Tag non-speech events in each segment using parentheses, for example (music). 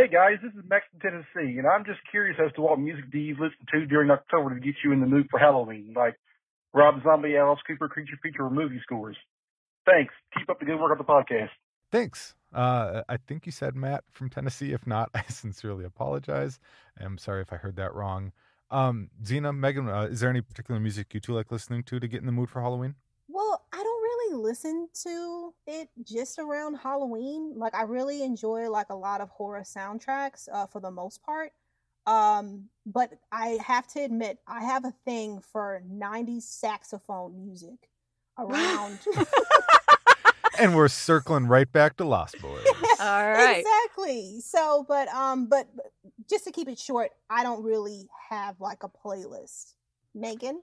Hey guys, this is Max from Tennessee, and I'm just curious as to what music do you listen to during October to get you in the mood for Halloween, like Rob Zombie, Alice Cooper, Creature Feature, or movie scores. Thanks. Keep up the good work on the podcast. Thanks. Uh, I think you said Matt from Tennessee. If not, (laughs) I sincerely apologize. I'm sorry if I heard that wrong. Um, Zena, Meagan, uh, is there any particular music you two like listening to to get in the mood for Halloween? Well, really listen to it just around Halloween. Like I really enjoy like a lot of horror soundtracks uh, for the most part. Um, but I have to admit, I have a thing for 90s saxophone music around. (laughs) and we're circling right back to Lost Boys. (laughs) All right. exactly. So, but um, but but just to keep it short, I don't really have like a playlist. Meagan.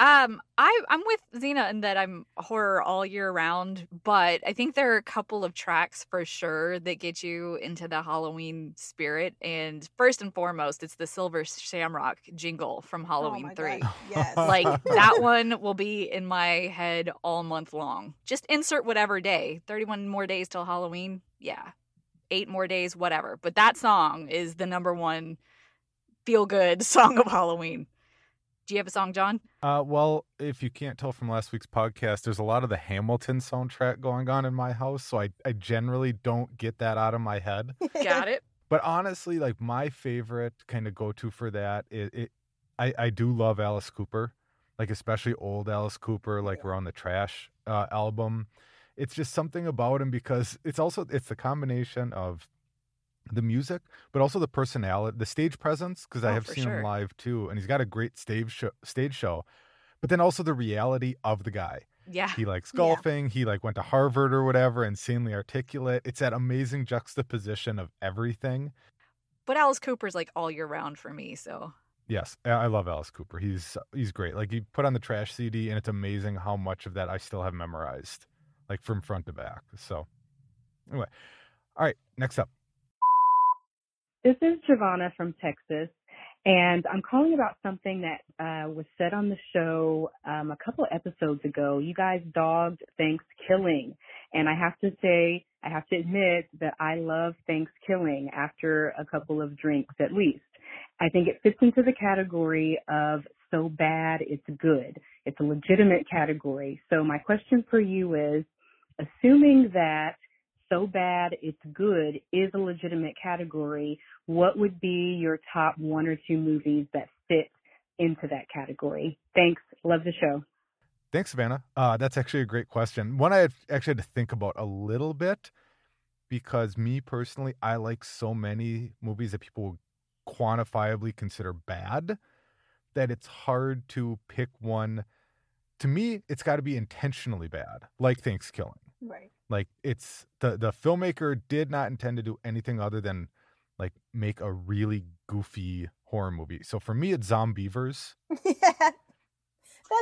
Um, I I'm with Zena in that I'm horror all year round, but I think there are a couple of tracks for sure that get you into the Halloween spirit. And first and foremost, it's the Silver Shamrock jingle from Oh Halloween my Three. God, Yes. (laughs) Like (laughs) that one will be in my head all month long. Just insert whatever day. 31 more days till Halloween. Yeah. 8 more days, whatever. But that song is the number one feel good (laughs) song of Halloween. Do you have a song, Jon? Uh, well, if you can't tell from last week's podcast, there's a lot of the Hamilton soundtrack going on in my house, so I, I generally don't get that out of my head. (laughs) Got it. But honestly, like my favorite kind of go to for that, it, it I, I do love Alice Cooper, like especially old Alice Cooper, like around the Trash uh, album. It's just something about him because it's also it's the combination of the music, but also the personality, the stage presence. Because I Oh, have seen sure. him live too, and he's got a great stage show, stage show. But then also the reality of the guy. Yeah. He likes (laughs) Yeah. golfing. He like went to Harvard or whatever, insanely articulate. It's that amazing juxtaposition of everything. But Alice Cooper's like all year round for me, so Yes, I I love Alice Cooper. He's he's great. Like you put on the trash CD, and it's amazing how much of that I still have memorized, like from front to back. So, anyway, all right. Next up, This is Giovanna from Texas, and I'm calling about something that uh, was said on the show um, a couple episodes ago. You guys dogged ThanksKilling, and I have to say, I have to admit that I love ThanksKilling after a couple of drinks at least. I think it fits into the category of so bad it's good. It's a legitimate category. So my question for you is, assuming that so bad it's good is a legitimate category, what would be your top one or two movies that fit into that category? Thanks. Love the show. thanks, Savannah. Uh, that's actually a great question. One I actually had to think about a little bit because me personally, I like so many movies that people quantifiably consider bad that it's hard to pick one. To me, it's got to be intentionally bad, like ThanksKilling. Right. Like it's the the filmmaker did not intend to do anything other than like make a really goofy horror movie. So for me, it's Zombeavers. (laughs) Yeah,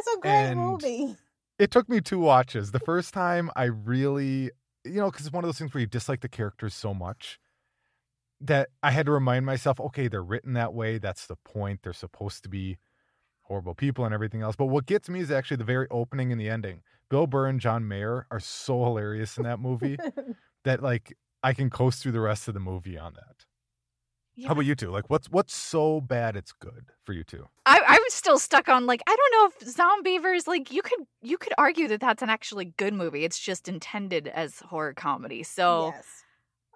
that's a great And- movie. It took me two watches. The first time, I really, you know, because it's one of those things where you dislike the characters so much that I had to remind myself, okay, they're written that way. That's the point. They're supposed to be horrible people and everything else. But what gets me is actually the very opening and the ending. Bill Burr and John Mayer are so hilarious in that movie (laughs) that like I can coast through the rest of the movie on that. How about you two? Like, what's what's so bad it's good for you two? I, I was still stuck on like I don't know if Zombeavers like you could you could argue that that's an actually good movie. It's just intended as horror comedy. So yes.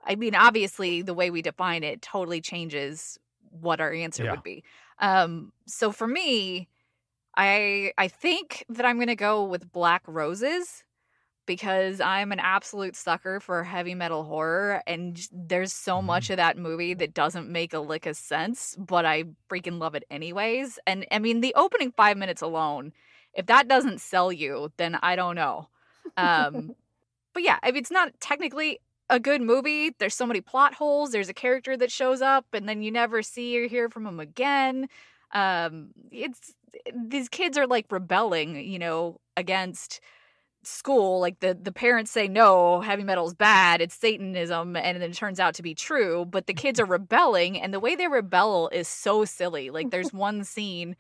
I mean, obviously, the way we define it totally changes what our answer Yeah. would be. Um, so for me, I I think that I'm gonna go with Black Roses because I'm an absolute sucker for heavy metal horror, and there's so much of that movie that doesn't make a lick of sense, but I freaking love it anyways. And I mean, the opening five minutes alone, if that doesn't sell you, then I don't know. Um, (laughs) but yeah, I mean, it's not technically a good movie. There's so many plot holes. There's a character that shows up and then you never see or hear from him again. Um, it's these kids are like rebelling, you know, against school. Like the the parents say no, heavy metal's bad. It's Satanism, and then it turns out to be true. But the kids are (laughs) rebelling, and the way they rebel is so silly. Like there's (laughs) one scene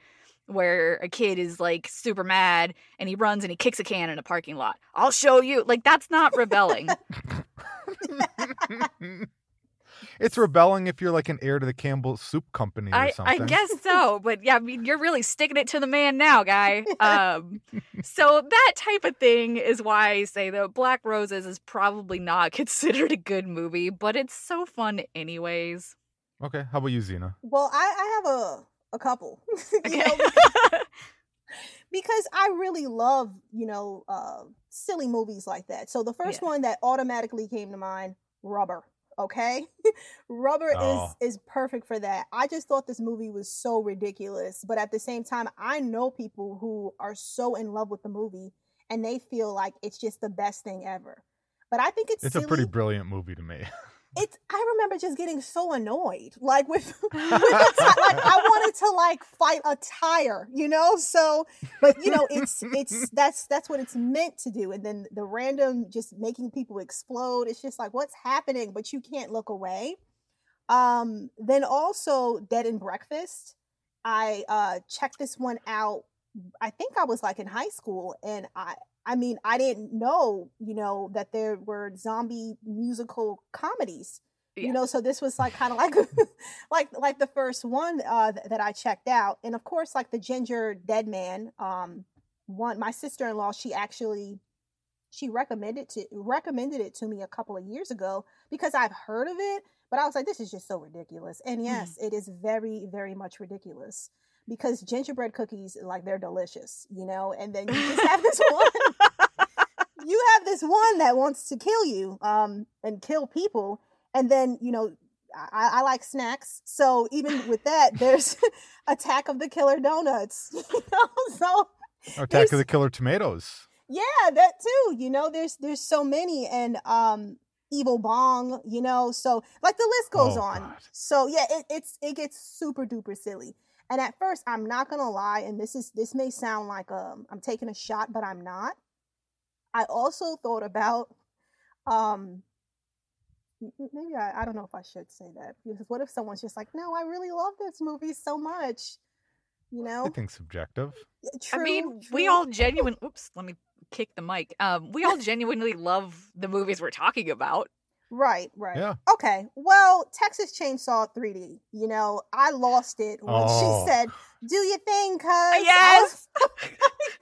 where a kid is like super mad and he runs and he kicks a can in a parking lot. I'll show you. Like that's not rebelling. (laughs) it's rebelling if you're like an heir to the Campbell Soup Company or I, something. I guess so, but yeah, I mean, you're really sticking it to the man now, guy. (laughs) Um, so that type of thing is why I say that Black Roses is probably not (laughs) considered a good movie, but it's so fun anyways. Okay, how about you, Zena? Well, I, I have a a couple. (laughs) you Okay. know, (laughs) because I really love, you know, uh, silly movies like that. So the first Yeah. one that automatically came to mind, Rubber. Okay, (laughs) Rubber Oh. is is perfect for that. I just thought this movie was so ridiculous, but at the same time, I know people who are so in love with the movie and they feel like it's just the best thing ever. But I think it's It's silly. a pretty brilliant movie to me. It's I remember just getting so annoyed, like with, (laughs) with (laughs) ti- like I wanted to like fight a tire, you know. So, but you know, it's it's (laughs) that's that's what it's meant to do, and then the random just making people explode. It's just like what's happening, but you can't look away. Um, then also Dead and Breakfast. I uh checked this one out. I think I was like in high school, and I I mean, I didn't know, you know, that there were zombie musical comedies. Yeah. You know, so this was like kind of like (laughs) like like the first one uh th- that I checked out. And of course, like the Ginger Dead Man, um one my sister-in-law, she actually she recommended to recommended it to me a couple of years ago because I've heard of it, but I was like this is just so ridiculous. And yes, it is very very much ridiculous because gingerbread cookies like they're delicious, you know, and then you just have this (laughs) one you have this one that wants to kill you um and kill people and then you know I, I like snacks so even with that (laughs) there's (laughs) attack of the killer donuts (laughs) you know so Attack of the Killer Tomatoes. yeah that too you know there's there's so many and um evil bong you know so like the list goes Oh, on God. so yeah it, it's it gets super duper silly and at first i'm not gonna lie and this is this may sound like um i'm taking a shot but i'm not i also thought about um m- m- maybe I, I don't know if i should say that because what if someone's just like no i really love this movie so much you know I think subjective. true, I mean, we all genuine. Oops, let me kick the mic. Um, we all genuinely love the movies we're talking about. Right, right. Yeah. Okay. Well, Texas Chainsaw 3D. You know, I lost it when Oh. she said, "Do your thing, cuz." Yes. (laughs) (laughs)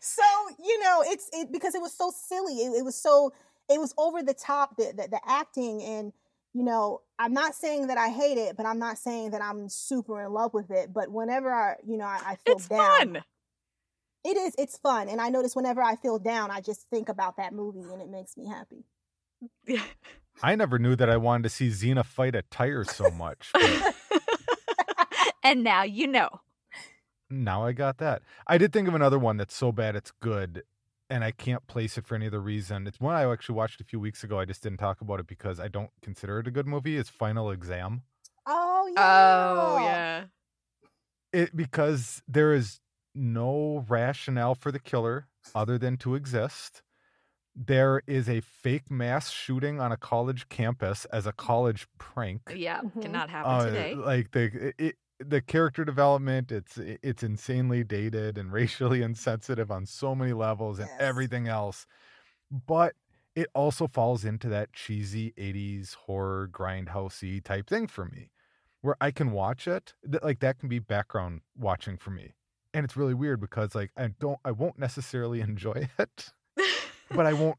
so you know, it's it because it was so silly. It, it was so it was over the top. The, the the acting and you know, I'm not saying that I hate it, but I'm not saying that I'm super in love with it. But whenever I, you know, I, I feel It's down, fun. it is. It's fun, and I notice whenever I feel down, I just think about that movie, and it makes me happy. Yeah. I never knew that I wanted to see Zena fight a tire so much. but (laughs) and now you know. Now I got that. I did think of another one that's so bad it's good, and I can't place it for any other reason. It's one I actually watched a few weeks ago. I just didn't talk about it because I don't consider it a good movie. It's Final Exam. Oh yeah. Oh yeah. It because there is no rationale for the killer other than to exist. There is a fake mass shooting on a college campus as a college prank. Yeah. Mhm. Cannot happen Uh, today. Like the it, the character development, it's it's insanely dated and (laughs) racially insensitive on so many levels and Yes. everything else. But it also falls into that cheesy 80s horror grindhousey type thing for me where I can watch it like that can be background watching for me. And it's really weird because like I don't I won't necessarily (laughs) enjoy it, but I won't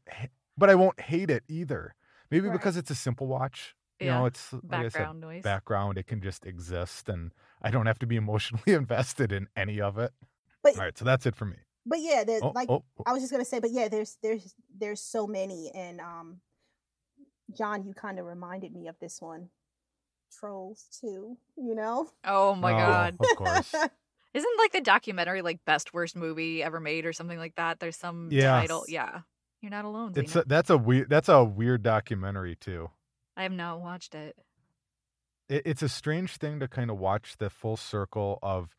but I won't hate it either. Maybe Right. because it's a simple watch. You Yeah, know, it's like I said, Background noise. background. It can just exist, and I don't have to be emotionally (laughs) invested in any of it. But All right, so that's it for me. but yeah, the, Oh, like oh, oh. I was just gonna say, but yeah, there's there's there's so many, and um, Jon, you kind of reminded me of this one, Trolls Two. You know, Oh my Oh, god. Of course. (laughs) Isn't like the documentary like best worst movie ever made or something like that? There's some Yeah. title. Yeah. You're not alone. It's a, that's a weird that's a weird documentary too. I have not watched it. It, it's a strange thing to kind of watch the full circle of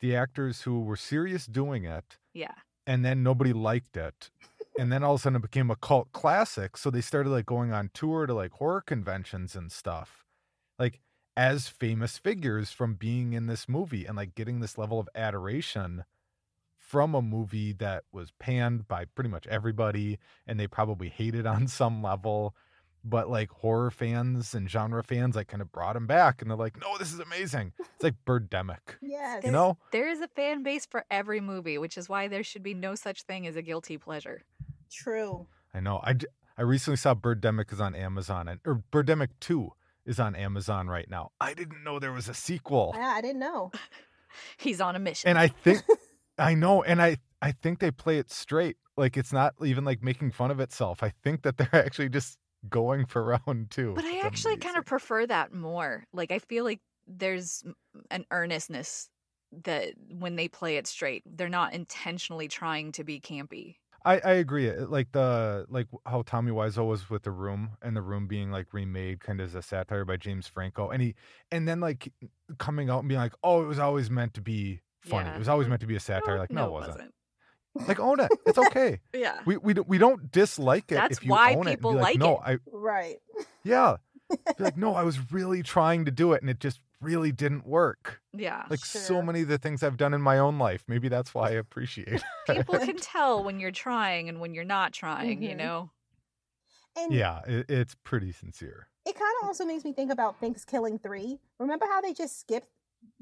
the actors who were serious doing it, Yeah. and then nobody liked it. And then all of a sudden it became a cult classic. So they started like going on tour to like horror conventions and stuff. Like as famous figures from being in this movie and like getting this level of adoration from a movie that was panned by pretty much everybody and they probably hated on some level but like horror fans and genre fans like kind of brought him back and they're like, no, this is amazing. It's like Birdemic. Yes. You know? There is a fan base for every movie, which is why there should be no such thing as a guilty pleasure. True. I know. i i recently saw Birdemic is on Amazon and or Birdemic 2 is on Amazon right now. I didn't know there was a sequel. Yeah, I didn't know. (laughs) He's on a mission. And I think (laughs) I know and I I think they play it straight. Like it's not even like making fun of itself. I think that they're (laughs) actually just going for (laughs) round 2. But I actually kind of prefer that more. Like I feel like there's an earnestness that when they play it straight, they're not intentionally trying to be campy. I, I agree. Like the like how Tommy Wiseau was with the room and the room being like remade kind of as a satire by James Franco. And he and then like coming out and being like, Oh, it was always meant to be funny. Yeah. It was always mm. meant to be a satire. Like, no, no, it wasn't. Like own it. It's okay. (laughs) Yeah. we we don't, we don't dislike it That's if you why own it. people be like, like no, it." I Right. (laughs) yeah. (laughs) Be like, no, I was really trying to do it and it just really didn't work. Yeah. Like so many of the things I've done in my own life. Maybe that's why I appreciate it. People can tell when you're trying and when you're not trying, you Mhm. know? And yeah, it, it's pretty sincere. it kind of also makes me think about ThanksKilling 3. Remember how they just skipped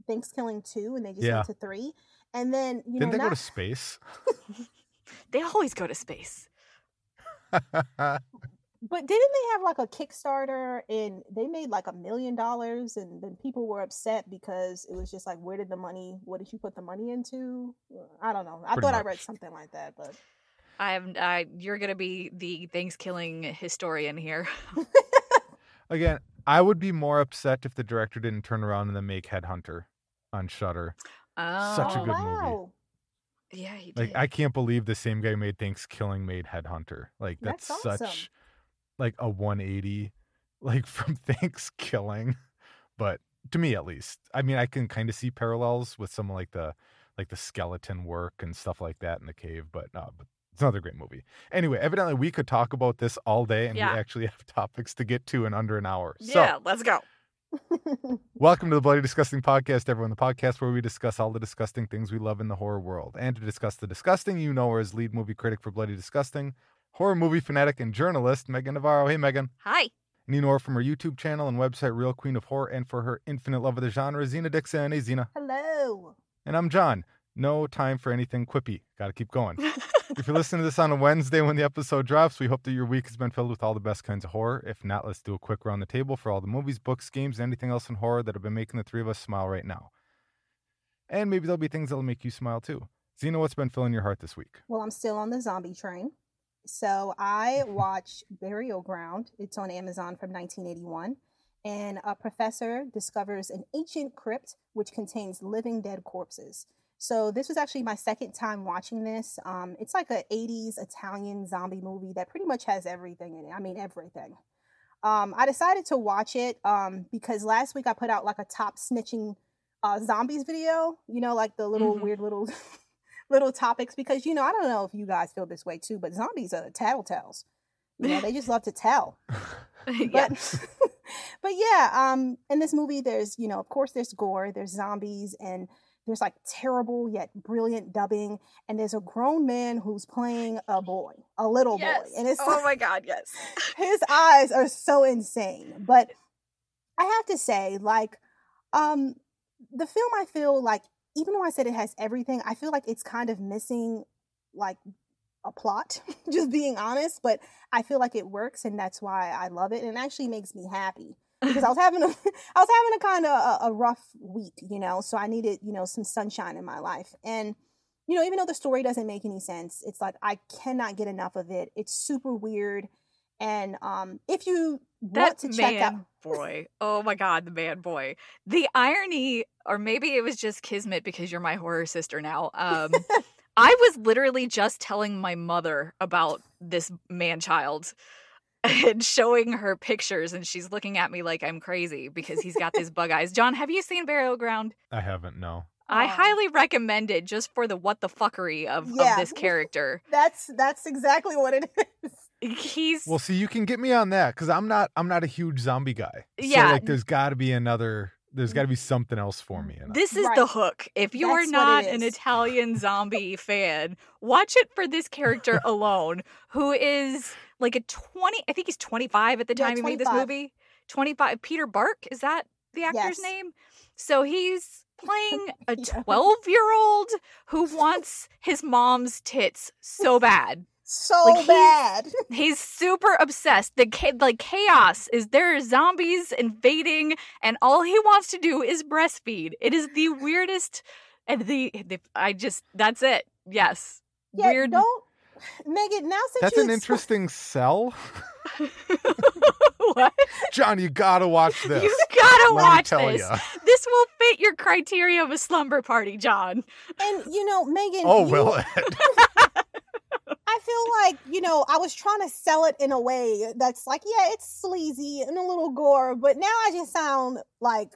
ThanksKilling 2 and they just Yeah. went to 3? And then, you Didn't know, they go not, to space? (laughs) They always go to space. (laughs) but didn't they have like a Kickstarter and they made like a million dollars and then people were upset because it was just like, where did the money, what did you put the money into? I don't know. I Pretty thought I read something like that, but I'm I you're gonna be the ThanksKilling historian here. (laughs) Again, I would be more upset if the director didn't turn around and then make Headhunter on Shudder. Oh, Such a oh, good movie. Yeah, he Like did. I can't believe the same guy made ThanksKilling made Headhunter. Like that's, That's such like a 180 like (laughs) from ThanksKilling. But to me at least. I mean, I can kind of see parallels with some of like the like the skeleton work and stuff like that in the cave, but no, but it's another great movie. Anyway, evidently we could talk about this all day and Yeah. we actually (laughs) have topics to get to in under an hour. So yeah, let's go. (laughs) Welcome to the Bloody Disgusting Podcast, everyone. The podcast where we discuss all the disgusting things we love in the horror world. And to discuss the disgusting, you know her as lead movie critic for Bloody Disgusting, horror movie fanatic and journalist, Meagan Navarro. Hey, Meagan. Hi. And you know her from her YouTube channel and website, Real Queen of Horror, and for her infinite love of the genre, Zena Dixon. Hey, Zena. Hello. And I'm Jon. No time for anything quippy. Gotta keep going. (laughs) if you're listening to this on a Wednesday when the episode drops, we hope that your week has been filled with all the best kinds of horror. If not, let's do a quick round the table for all the movies, books, games, and anything else in horror that have been making the three of us smile right now. And maybe there'll be things that'll make you smile too. Zena, what's been filling your heart this week? Well, I'm still on the zombie train. So I (laughs) watched Burial Ground. It's on Amazon from 1981. And a professor discovers an ancient crypt which contains living dead corpses. So this was actually my second time watching this. Um, it's like a 80s Italian zombie movie that pretty much has everything in it. I mean, everything. Um, I decided to watch it um, because last week I put out like a top snitching uh, zombies video. You know, like the little Mhm. weird little (laughs) little topics because you know I don't know if you guys feel this way too, but zombies are tattletales. You know, they just love to tell. (laughs) But (laughs) but yeah, um, in this movie, there's you know, of course, there's gore, there's zombies, and there's like terrible yet brilliant dubbing, and there's a grown man who's playing a boy, a little yes. boy, and it's oh like- my god, yes. (laughs) his eyes are so insane. But I have to say, like, um, the film, I feel like, even though I said it has everything, I feel like it's kind of missing, like, a plot. (laughs) just being honest, but I feel like it works, and that's why I love it, and it actually makes me happy because I was having a, (laughs) I was having a kind of a, a rough week, you know, so I needed, you know, some sunshine in my life, and you know, even though the story doesn't make any sense, it's like I cannot get enough of it. It's super weird. And um, if you want that to check out, boy. Oh my god, the man boy. The irony, or maybe it was just kismet because you're my horror sister now. Um, (laughs) I was literally just telling my mother about this man child and (laughs) showing her pictures, and she's looking at me like I'm crazy because he's got these bug eyes. Jon, have you seen Burial Ground? I haven't, no. I highly recommend it just for the what the fuckery of, Yeah. of this character. (laughs) that's that's exactly what it is. (laughs) He's Well, see, you can get me on that because I'm not. I'm not a huge zombie guy. Yeah. So, like, there's got to be another. There's got to be something else for me. In it. This is Right. the hook. If you are That's what not an. Italian zombie fan, watch it for this character alone, who is like a 20 I think he's 25 at the Yeah, time he made this movie. 25 Peter Bark, is that the actor's Yes. name? So he's playing (laughs) a 12-year-old who wants his mom's tits so bad. So Like, he's- bad. (laughs) He's super obsessed. The cha- like chaos is there are zombies invading and all he wants to do is breastfeed. It is the weirdest and the, the I just that's it. Yes. Yeah, Weird don't Meagan, now since That's you an expl- interesting sell. (laughs) what? Jon, you gotta watch this. You gotta Let watch tell this. ya. This will fit your criteria of a slumber party, Jon. And you know, Meagan, Oh, you- will (laughs) it? I feel like, you know, I was trying to sell it in a way that's like, yeah, it's sleazy and a little gore, but now I just sound like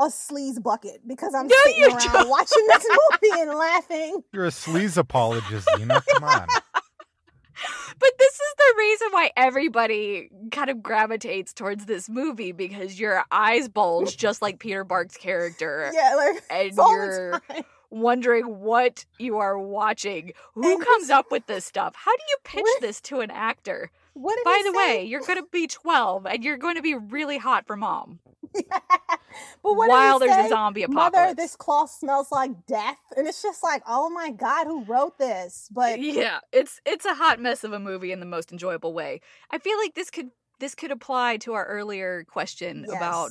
a sleaze bucket because I'm No, sitting around don't. watching this (laughs) movie and laughing. You're a sleaze apologist, Zena. Come on. But this is the reason why everybody kind of gravitates towards this movie because your eyes bulge just like Peter Bark's character. (laughs) Yeah, like And you're wondering what you are watching. Who And comes up with this stuff? How do you pitch What- this to an actor? What By the say? way, you're going to be 12 and you're going to be really hot for mom (laughs) but what while did there's say? a zombie apocalypse. Mother, this cloth smells like death, and it's just like, oh my god, who wrote this? But yeah, it's it's a hot mess of a movie in the most enjoyable way. I feel like this could this could apply to our earlier question about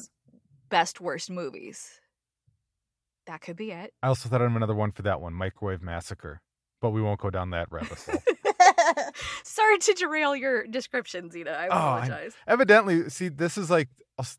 best worst movies. That could be it. I also thought of another one for that one, Microwave Massacre. But we won't go down that rabbit hole. (laughs) Sorry to derail your descriptions, Zena. I Oh, I- apologize. Evidently, see, this is like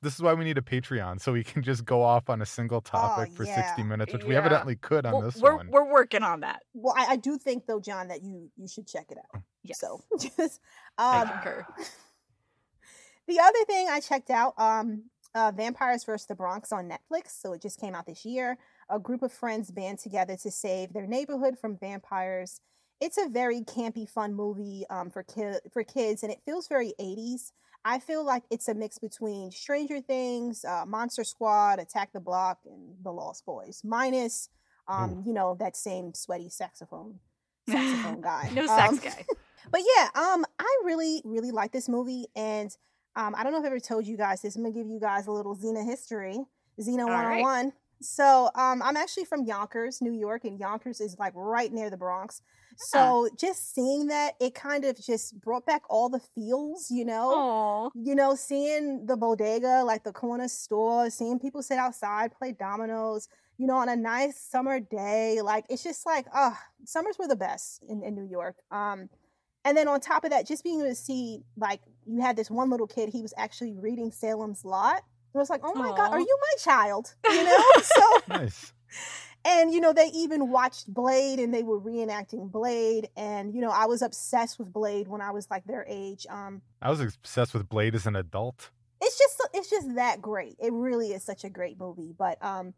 this is why we need a Patreon so we can just go off on a single topic for 60 minutes, which we evidently could on Well, this we're one. we're working on that. well, I, I do think though, Jon, that you you should check it out. Yes. So (laughs) just I um, concur. (laughs) the other thing I checked out, um, uh, Vampires vs. the Bronx on Netflix. So it just came out this year. A group of friends band together to save their neighborhood from vampires. It's a very campy, fun movie um, for ki- for kids, and it feels very 80s. I feel like it's a mix between Stranger Things, uh, Monster Squad, Attack the Block, and The Lost Boys, minus, um, you know, that same sweaty saxophone (laughs) saxophone guy. no sex Um, guy. (laughs) but yeah, um, I really, really like this movie, and um, I don't know if I've ever told you guys this. I'm gonna give you guys a little Zena history, Zena one on right. one. So, um, I'm actually from Yonkers, New York, and Yonkers is like right near the Bronx. So, just seeing that, it kind of just brought back all the feels, you know Oh, you know, seeing the bodega, like the corner store, seeing people sit outside, play dominoes, you know, on a nice summer day. Like it's just like, oh, summers were the best in, in New York. Um, and then on top of that, just being able to see like you had this one little kid, he was actually reading Salem's Lot. It was like, oh my God, are you my child? (laughs) You know? so nice. (laughs) and you know, they even watched Blade and they were reenacting Blade. And, you know, I was obsessed with Blade when I was like their age. Um, I was obsessed with Blade as an adult. it's just it's just that great. It really is such a great movie. But um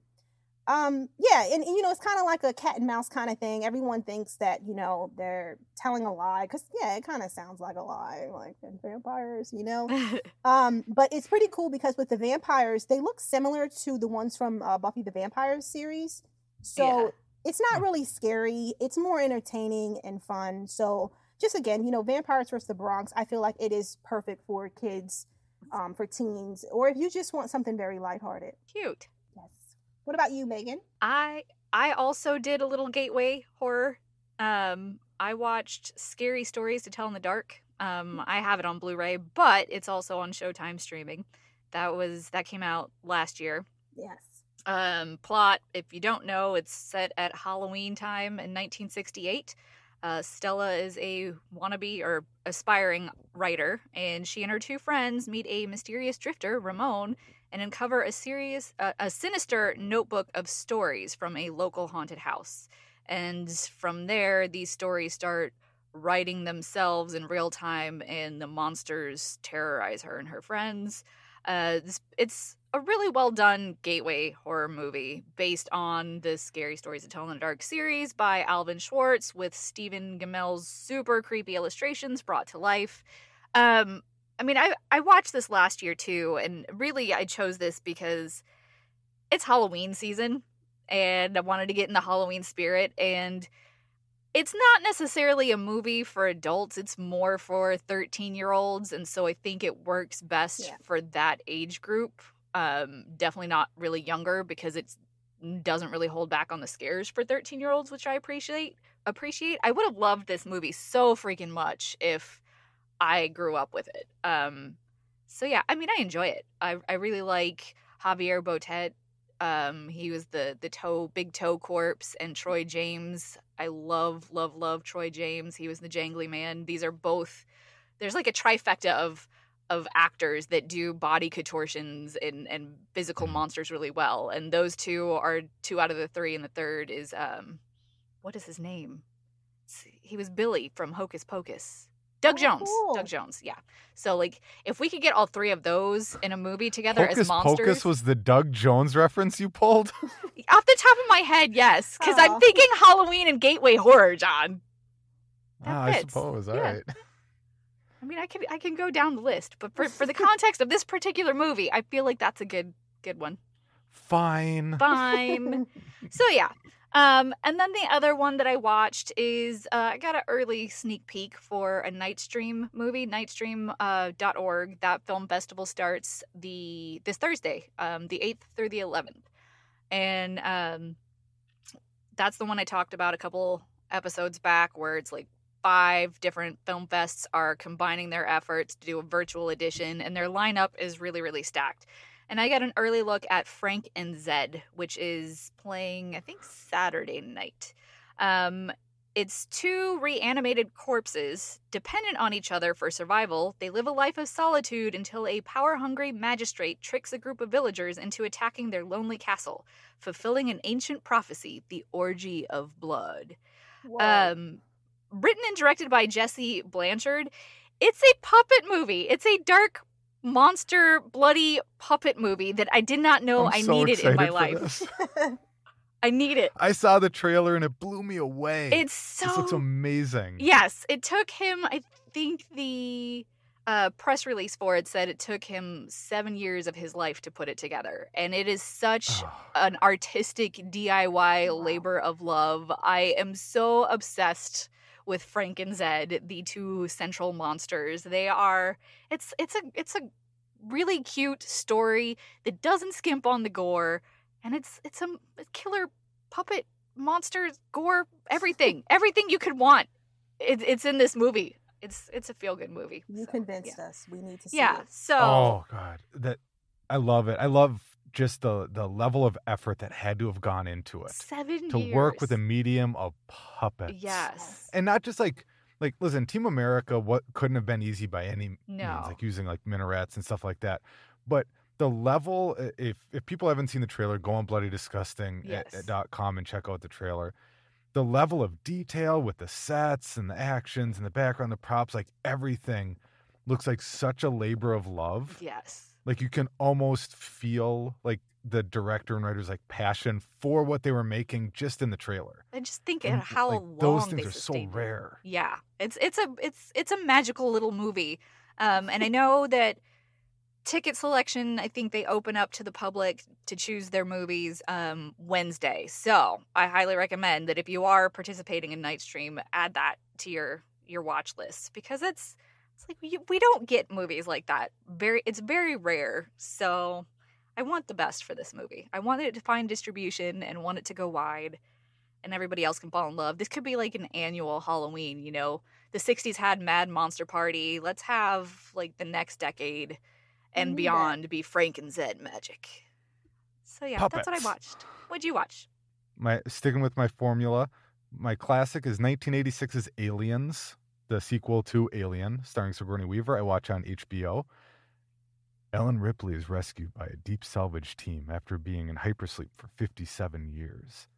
um yeah, and, and, you know it's kind of like a cat and mouse kind of thing. Everyone thinks that you know they're telling a lie because yeah, it kind of sounds like a lie, like vampires, you know. (laughs) Um, but it's pretty cool because with the vampires, they look similar to the ones from uh, Buffy the Vampire series. So Yeah. it's not really scary. It's more entertaining and fun. So just again, you know, Vampires vs. the Bronx, I feel like it is perfect for kids, um, for teens, or if you just want something very lighthearted. cute. What about you, Meagan? I I also did a little gateway horror. Um, I watched Scary Stories to Tell in the Dark. Um, I have it on Blu-ray, but it's also on Showtime streaming. That was that came out last year. Yes. Um, plot: If you don't know, it's set at Halloween time in 1968. Uh, Stella is a wannabe or aspiring writer, and she and her two friends meet a mysterious drifter, Ramon, and uncover a serious, uh, a sinister notebook of stories from a local haunted house. And from there, these stories start writing themselves in real time, and the monsters terrorize her and her friends. Uh, it's a really well done gateway horror movie based on the Scary Stories to Tell in the Dark series by Alvin Schwartz with Stephen Gammell's super creepy illustrations brought to life. Um, I mean, I I watched this last year too, and really I chose this because it's Halloween season, and I wanted to get in the Halloween spirit. And it's not necessarily a movie for adults. It's more for 13 year olds. And so I think it works best Yeah. for that age group. Um, definitely not really younger because it doesn't really hold back on the scares for 13 year olds, which I appreciate. Appreciate. I would have loved this movie so freaking much if I grew up with it. Um, so yeah, I mean, I enjoy it. I I really like Javier Botet. Um, he was the the toe big toe corpse and Troy James. I love love love Troy James. He was the jangly man. These are both. There's like a trifecta of of actors that do body contortions and and physical Mhm. monsters really well. And those two are two out of the three. And the third is um, what is his name? He was Billy from Hocus Pocus. Doug Oh, Jones. cool. Doug Jones. Yeah. So like, if we could get all three of those in a movie together Hocus as monsters, Pocus was the Doug Jones reference you pulled. (laughs) off the top of my head, yes, because I'm thinking Halloween and gateway horror, Jon. That ah, I suppose. All Yeah. right. (laughs) I mean, I can I can go down the list, but for for the (laughs) context of this particular movie, I feel like that's a good good one. Fine. Fine. so yeah. Um, and then the other one that I watched is uh, I got an early sneak peek for a Nightstream movie, nightstream.org. Uh, that film festival starts the this Thursday, um, the eighth through the eleventh, and um, that's the one I talked about a couple episodes back, where it's like five different film fests are combining their efforts to do a virtual edition, and their lineup is really really stacked and I got an early look at Frank and Zed, which is playing, I think, Saturday night. Um, it's two reanimated corpses, dependent on each other for survival. They live a life of solitude until a power hungry magistrate tricks a group of villagers into attacking their lonely castle, fulfilling an ancient prophecy the orgy of blood. Um, written and directed by Jesse Blanchard. It's a puppet movie. It's a dark monster bloody puppet movie that I did not know I'm I so needed in my excited for life. this. (laughs) (laughs) I need it. I saw the trailer and it blew me away. It's so this looks amazing. Yes, it took him I think the uh, press release for it said it took him 7 years of his life to put it together and it is such Oh, an artistic DIY Wow. labor of love. I am so obsessed with Frank and Zed, the two central monsters. They are it's it's a it's a really cute story that doesn't skimp on the gore and it's it's a, a killer puppet monsters gore everything (laughs) everything you could want it, it's in this movie it's it's a feel good movie you So, convinced yeah. us. We need to see yeah it. so oh god, that I love it. I love just the the level of effort that had to have gone into it seven to work with a medium of puppets. yes and not just like like listen, Team America what couldn't have been easy by any No. means, like using like marionettes and stuff like that. But the level, if if people haven't seen the trailer, go on Bloody Disgusting at- Yes. at dot com and check out the trailer. The level of detail with the sets and the actions and the background, the props, like everything looks like such a labor of love. yes Like you can almost feel like the director and writer's like passion for what they were making just in the trailer. I just think And, how like, long those things are so rare. Yeah, it's it's a it's it's a magical little movie, um, and I know that ticket selection. I think they open up to the public to choose their movies um, Wednesday. So I highly recommend that if you are participating in Nightstream, add that to your your watch list because it's it's like we, we don't get movies like that. Very it's very rare. So I want the best for this movie. I want it to find distribution and want it to go wide and everybody else can fall in love. This could be like an annual Halloween, you know. The 60s had Mad Monster Party. Let's have like the next decade and need that. beyond be Frank and Zed magic. So yeah, that's what I watched. What'd you watch? my sticking with my formula, my classic is 1986's Aliens, the sequel to Alien, starring Sigourney Weaver. I watch on HBO. Ellen Ripley is rescued by a deep salvage team after being in hypersleep for 57 years.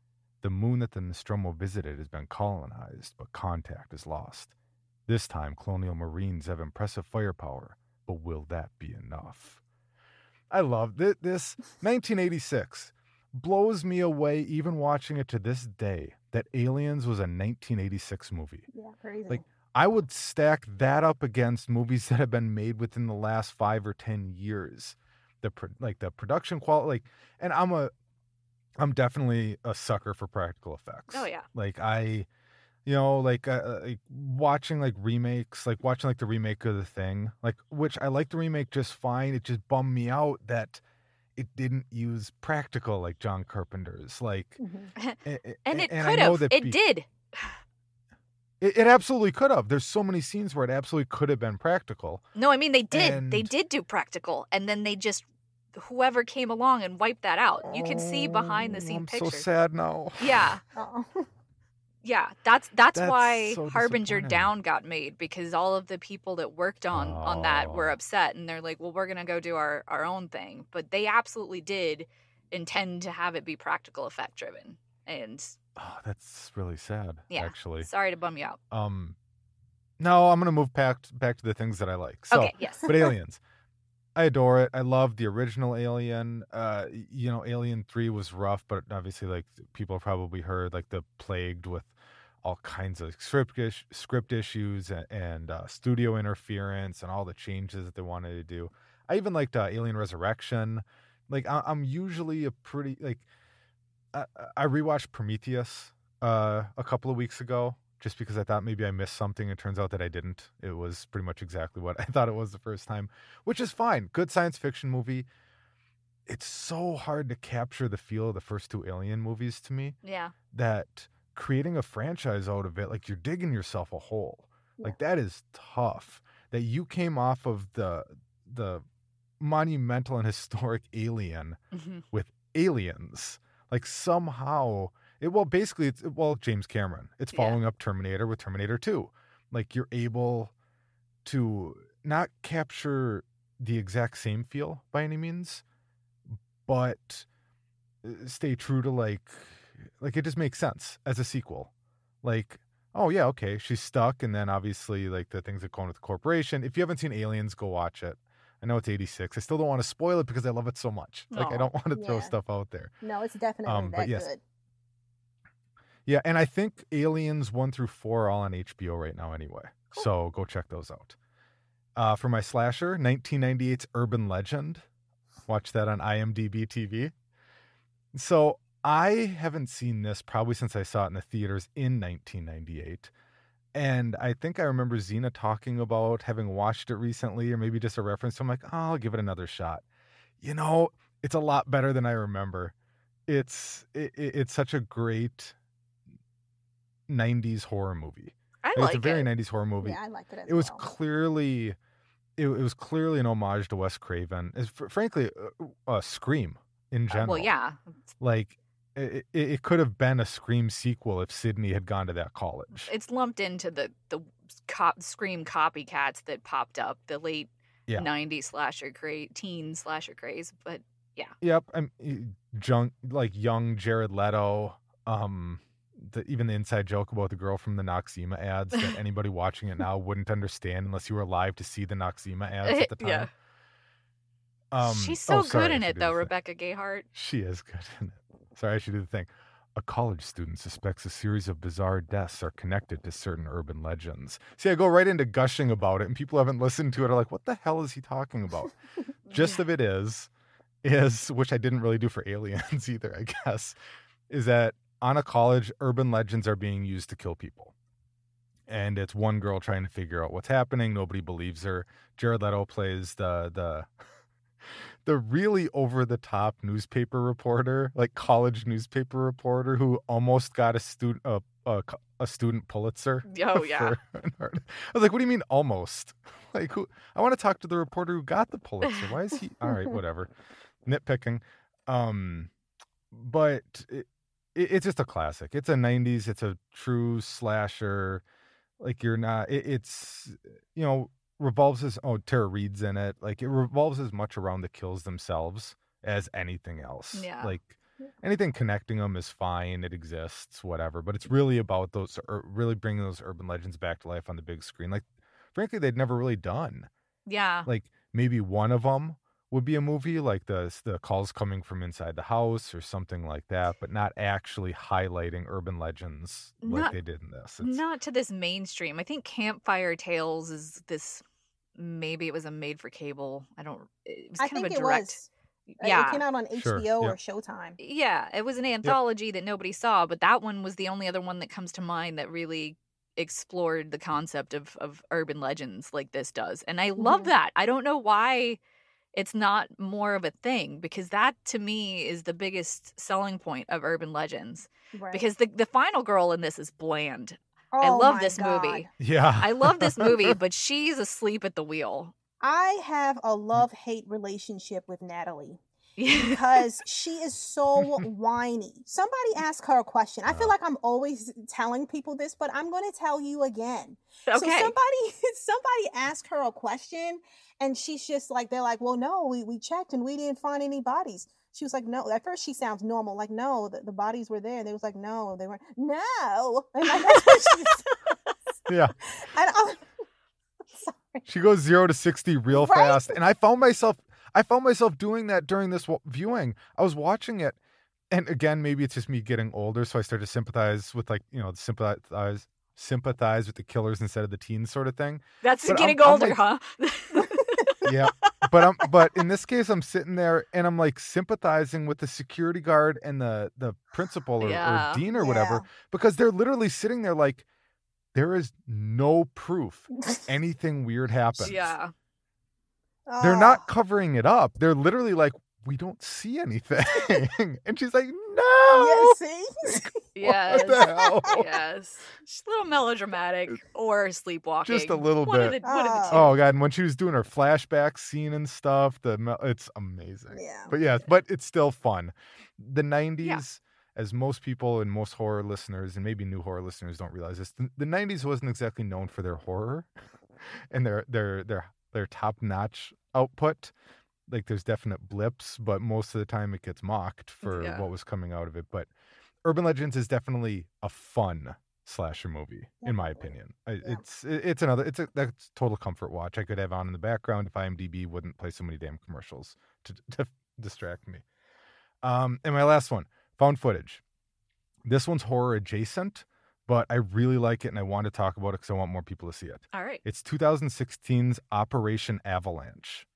The moon that the Nostromo visited has been colonized, but contact is lost. This time, colonial marines have impressive firepower, but will that be enough? I love thi- this. 1986 blows me away even watching it to this day that Aliens was a 1986 movie. Yeah, crazy. Like, I would stack that up against movies (laughs) that have been made within the last 5 or 10 years. The pro- like the production quality like and I'm a I'm definitely a sucker for practical effects. Oh yeah. Like I You know, like uh, like watching like remakes, like watching like the remake of the Thing, like which I like the remake just fine. It just bummed me out that it didn't use practical like John Carpenter's. Like, Mhm. a- a- (laughs) and it could have. It be- did. It, it absolutely could have. There's so many scenes where it absolutely could have been practical. No, I mean they did. They did do practical, and then they just whoever came along and wiped that out. You can see behind the Oh, scene I'm pictures. so sad now. Yeah, (laughs) Oh. yeah. That's that's, That's why so Harbinger. Down got made because all of the people that worked on on that were Oh. upset, and they're like, "Well, we're gonna go do our our own thing." But they absolutely did intend to have it be practical effect driven. And Oh, that's really sad. Yeah. actually. sorry to bum you out. Um, no, I'm gonna move back back to the things that I like. So, okay, yes. but (laughs) Aliens, I adore it. I love the original Alien. Uh, you know, Alien Three was rough, but obviously, like people probably heard, like the plagued with all kinds of script ish, script issues and, and uh, studio interference and all the changes that they wanted to do. I even liked uh, Alien Resurrection. Like I, I'm usually a pretty like I, I rewatched Prometheus uh, a couple of weeks ago just because I thought maybe I missed something. It turns out that I didn't. It was pretty much exactly what (laughs) I thought it was the first time, which is fine. Good science fiction movie. It's so hard to capture the feel of the first two Alien movies to me yeah. that creating a franchise out of it, like you're digging yourself a hole. Like that is tough. That you came off of the the monumental and historic (laughs) Alien hmm with aliens. Like somehow it well basically it's well James Cameron. It's Yeah. following up Terminator with Terminator 2. Like you're able to not capture the exact same feel by any means, but uh, stay true to like like it just makes sense as a sequel. Like oh yeah, okay, she's stuck and then obviously like the things that go on with the corporation. If you haven't seen Aliens, go watch it. I know it's 86. I still don't want to spoil it because I love it so much. Like I don't (laughs) want to throw Yeah. stuff out there. No, it's definitely Um, but that yes. good. Yeah, and I think Aliens 1 through 4 are all on HBO right now anyway. Cool. So go check those out. Uh, for my slasher, 1998's Urban Legend. Watch that on IMDb TV. So I haven't seen this probably since I saw it in the theaters in 1998. And I think I remember Zena talking about having watched it recently, or maybe just a reference. So I'm like, oh, I'll give it another shot. You know, it's a lot better than I remember. It's it, it- it's such a great 90s horror movie. I Like, like it's a very it. 90s horror movie. Yeah, I liked it as it was well. clearly it, it was clearly an homage to Wes Craven. It's fr- frankly a, a Scream in Uh, general. well, yeah. Like it, it, could have been a Scream sequel if Sydney had gone to that college. It's lumped into the the cop scream copycats that popped up the late Yeah. 90s slasher craze, teen slasher craze. But yeah. Yep, I'm junk like young Jared Leto. Um, the, even the inside joke about the girl from the Noxzema ads that (laughs) anybody watching it now wouldn't understand unless you were alive to see the Noxzema ads at the (laughs) time. Yeah. Um, she's so oh, good in it though. Rebecca Gayhart. She is good in it. Sorry, I should do the thing. A college student suspects a series of bizarre deaths are connected to certain urban legends. See, I go right into gushing about it, and people haven't listened to it are like, "What the hell is he talking about?" (laughs) Gist Yeah. of it is, is which I didn't really do for aliens (laughs) either. I guess is that on a college, urban legends are being used to kill people, and it's one girl trying to figure out what's happening. Nobody believes her. Jared Leto plays the the (laughs) the really over the top newspaper reporter, like college newspaper reporter who almost got a student a, a, a student Pulitzer. Oh, (laughs) yeah. I was like, what do you mean almost? (laughs) Like who I want to talk to the reporter who got the Pulitzer. Why is he (laughs) all right, whatever. Nitpicking. Um but it, it, it's just a classic. It's a 90s, it's a true slasher. Like you're not it, it's you know revolves as oh Tara Reid's in it. Like it revolves as much around the kills themselves as anything else. Yeah. Like anything connecting them is fine. It exists, whatever. But it's really about those, really bringing those urban legends back to life on the big screen. Like, frankly, they'd never really done. Yeah. Like maybe one of them would be a movie, like the the calls coming from inside the house or something like that, but not actually highlighting urban legends like Not- they did in this. It's, Not to this mainstream. I think Campfire Tales is this. Maybe it was a made for cable. I don't. It was I kind think of a direct. Uh, Yeah. It came out on Sure, HBO or. Showtime. Yeah, it was an anthology that nobody saw, but that one was the only other one that comes to mind that really explored the concept of of urban legends like this does. And I love Mhm. that. I don't know why it's not more of a thing because that to me is the biggest selling point of urban legends Right. because the the final girl in this is bland. oh, I love my this God. movie. Yeah. I love this movie, (laughs) but she's asleep at the wheel. I have Mm. a love hate relationship with Natalie (laughs) because she is so (laughs) whiny. Somebody ask her a question. I feel like I'm always telling people this, but I'm going to tell you again. So okay. somebody somebody asked her a question and she's just like they're like, "Well, no, we we checked and we didn't find any bodies." She was like, "No." At first she sounds normal, like, "No, the, the bodies were there." And they was like, "No, they weren't." No. (laughs) And like, that's what she (laughs) says. yeah. (laughs) And I'm sorry. She goes zero to sixty real Right? fast, and I found myself, I found myself doing that during this viewing. I was watching it, and again, maybe it's just me getting older, so I started to sympathize with like you know sympathize sympathize with the killers instead of the teens, sort of thing. That's but I'm- getting I'm older, like- huh? (laughs) Yeah, but I'm but in this case, I'm sitting there and I'm like sympathizing with the security guard and the the principal or, Yeah. or dean or whatever because they're literally sitting there like there is no proof (laughs) anything weird happened. yeah. Ah. They're Oh. not covering it up. They're literally like, we don't see anything. (laughs) and she's like, no. Yeah, see? Yes. (laughs) (laughs) What the hell? yes. She's a little melodramatic or sleepwalking. Just a little One of bit. the- one of the Oh. two. Oh god! And when she was doing her flashback scene and stuff, the it's amazing. Yeah. But yeah, but it's still fun. The '90s, as most people and most horror listeners, and maybe new horror listeners don't realize this, the, the '90s wasn't exactly known for their horror and their their their their top notch output. Like there's definite blips, but most of the time it gets mocked for Yeah. what was coming out of it. But Urban Legends is definitely a fun slasher movie, in my opinion. Yeah. It's it's another it's a that's total comfort watch. I could have on in the background if IMDb wouldn't play so many damn commercials to, (laughs) to distract me. Um, and my last one, found footage. This one's horror adjacent, but I really like it and I want to talk about it because I want more people to see it. All right. It's 2016's Operation Avalanche.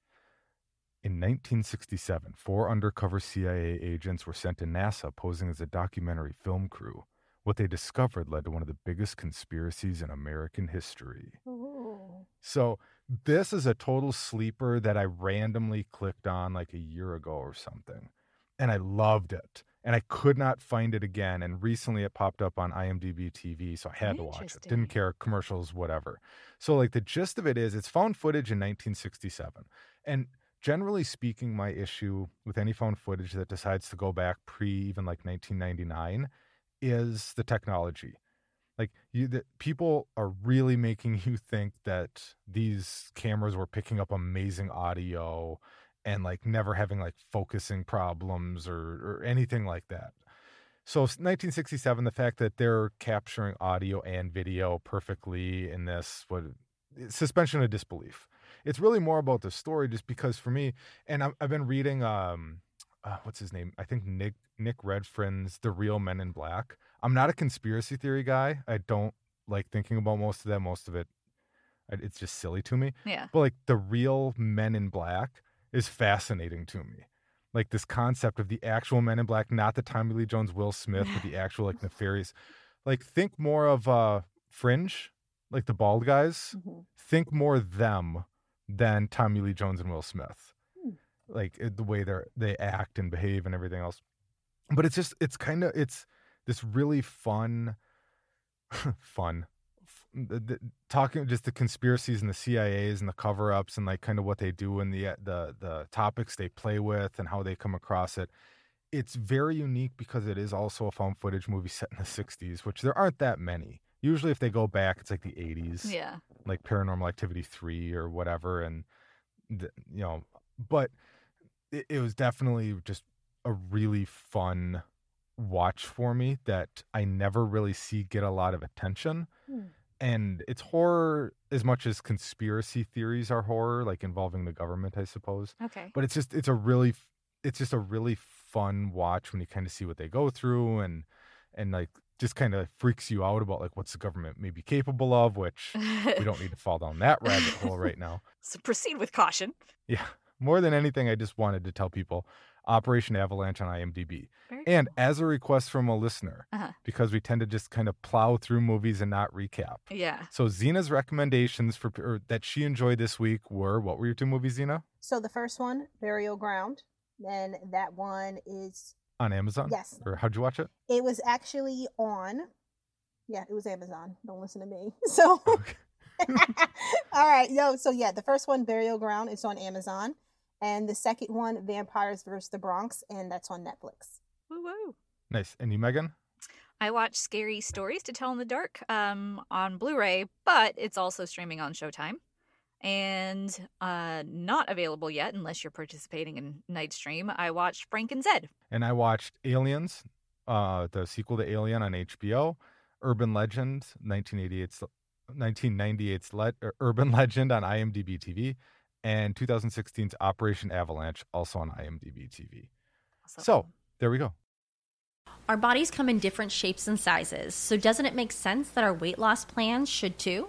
In 1967, four undercover CIA agents were sent to NASA posing as a documentary film crew. What they discovered led to one of the biggest conspiracies in American history. Ooh. So, this is a total sleeper that I randomly clicked on like a year ago or something. And I loved it. And I could not find it again. And recently it popped up on IMDb TV. So I had to watch it. Didn't care, commercials, whatever. So, like, the gist of it is it's found footage in 1967. And generally speaking, my issue with any phone footage that decides to go back pre even like 1999 is the technology. Like you that people are really making you think that these cameras were picking up amazing audio and like never having like focusing problems or or anything like that. So 1967 the fact that they're capturing audio and video perfectly in this what suspension of disbelief it's really more about the story just because for me and i've, I've been reading um uh, what's his name? I think nick nick redfern's the real men in black. I'm not a conspiracy theory guy. I don't like thinking about most of that. Most of it it's just silly to me. Yeah. but like the real men in black is fascinating to me. Like this concept of the actual men in black not the tommy lee jones will smith but the actual like nefarious like think more of uh fringe like the bald guys. Mhm. think more them than tommy lee jones and will smith. Hmm. like it- the way they're they act and behave and everything else. But it's just it's kind of it's this really fun (laughs) fun f- the, the, talking just the conspiracies and the CIA's and the cover-ups and like kind of what they do and the the the topics they play with and how they come across it. It's very unique because it is also a found footage movie set in the 60s which there aren't that many usually if they go back it's like the 80s Yeah. like paranormal activity 3 or whatever and you know but it, it was definitely just a really fun watch for me that i never really see get a lot of attention Hmm. and it's horror as much as conspiracy theories are horror like involving the government i suppose Okay. but it's just it's a really it's just a really fun watch when you kind of see what they go through and and like just kind of freaks you out about like what's the government may be capable of which we don't need to (laughs) fall down that rabbit hole right now so proceed with caution. yeah more than anything, I just wanted to tell people Operation Avalanche on IMDb. Very And cool. as a request from a listener, Uh-huh. because we tend to just kind of plow through movies and not recap. yeah. So Zena's recommendations for or that she enjoyed this week were what were your two movies, Xena? So the first one, Burial Ground, and that one is On Amazon? yes, Or how'd you watch it? it was actually on. Yeah, it was Amazon. Don't listen to me. (laughs) So, Okay. (laughs) (laughs) all right, yo. So yeah, the first one, Burial Ground, is on Amazon, and the second one, Vampires vs. the Bronx, and that's on Netflix. Woo woo. Nice. And you, Meagan? I watch Scary Stories to Tell in the Dark um, on Blu ray, but it's also streaming on Showtime and uh, not available yet unless you're participating in Nightstream. I watched Frank and Zed. And I watched Aliens, uh, the sequel to Alien on HBO, Urban Legend, 1988's 1998's Le- er, Urban (laughs) Legend on IMDb TV, and 2016's Operation Avalanche, also on IMDb TV. So there we go. Our bodies come in different shapes and sizes, so doesn't it make sense that our weight loss plans should too?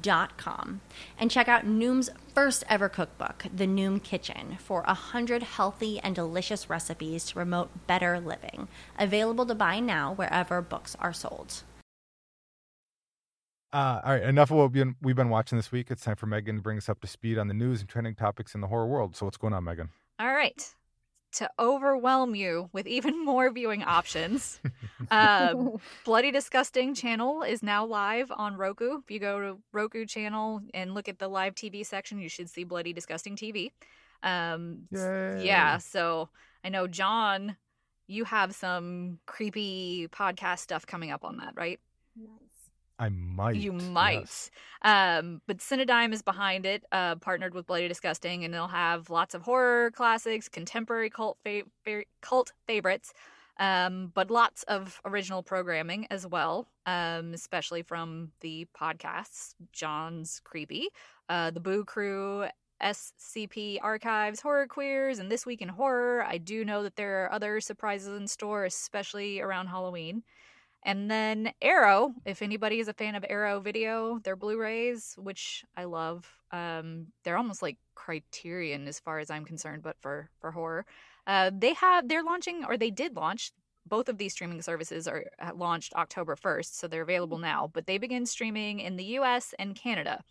dot com and check out Noom's first ever cookbook, The Noom Kitchen, for a hundred healthy and delicious recipes to promote better living. Available to buy now wherever books are sold. Uh, all right, enough of what we've been, we've been watching this week. It's time for Meagan to bring us up to speed on the news and trending topics in the horror world. So what's going on, Meagan? All right. To overwhelm you with even (laughs) more viewing options, (laughs) um, (laughs) Bloody Disgusting channel is now live on Roku. If you go to Roku channel and look at the live TV section, you should see Bloody Disgusting TV. Um, s- yeah, Yay. so I know Jon, you have some creepy podcast stuff coming up on that, right? nice. I might. You might. yes. Um, but Cinedigm is behind it, uh, partnered with Bloody Disgusting, and they'll have lots of horror classics, contemporary cult fa- fa- cult favorites, um, but lots of original programming as well, um, especially from the podcasts. Jon's Creepy, uh, the Boo Crew, SCP Archives, Horror Queers, and This Week in Horror. I do know that there are other surprises in store, especially around Halloween. And then Arrow, if anybody is a fan of Arrow Video, their Blu-rays, which I love, um, they're almost like Criterion as far as I'm concerned, but for for horror, uh, they have they're launching or they did launch. Both of these streaming services are uh, launched October 1st, so they're available now. But they begin streaming in the U.S. and Canada.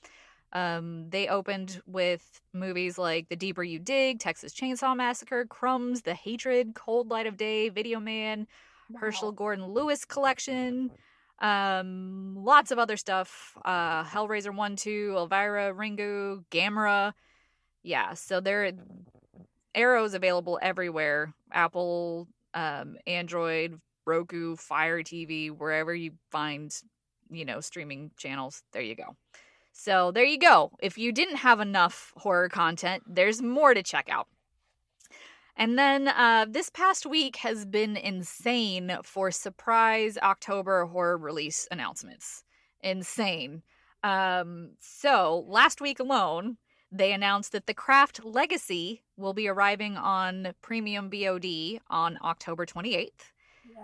Um, they opened with movies like The Deeper You Dig, Texas Chainsaw Massacre, Crumbs, The Hatred, Cold Light of Day, Video Man, Herschell Gordon Lewis collection. Um, lots of other stuff. Uh, Hellraiser 1 2, Elvira, Ringu, Gamera. Yeah, so there are Arrow's available everywhere. Apple, um, Android, Roku, Fire TV, wherever you find, you know, streaming channels. There you go. So there you go. If you didn't have enough horror content, there's more to check out. And then uh, this past week has been insane for surprise October horror release announcements. Insane. Um, so last week alone, they announced that The Craft Legacy will be arriving on premium VOD on October 28th.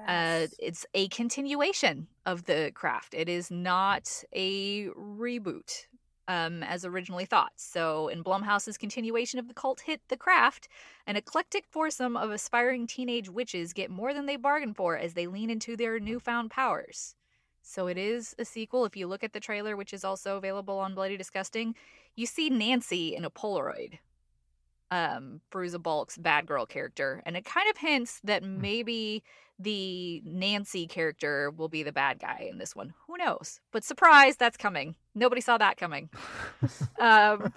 Uh, it's a continuation of the craft. It is not a reboot um, as originally thought. So, in Blumhouse's continuation of the cult hit The Craft, an eclectic foursome of aspiring teenage witches get more than they bargained for as they lean into their newfound powers. So, it is a sequel. If you look at the trailer, which is also available on Bloody Disgusting, you see Nancy in a Polaroid. Um, Fairuza Balk's bad girl character, and it kind of hints that maybe the Nancy character will be the bad guy in this one. Who knows? But surprise, that's coming. Nobody saw that coming. um,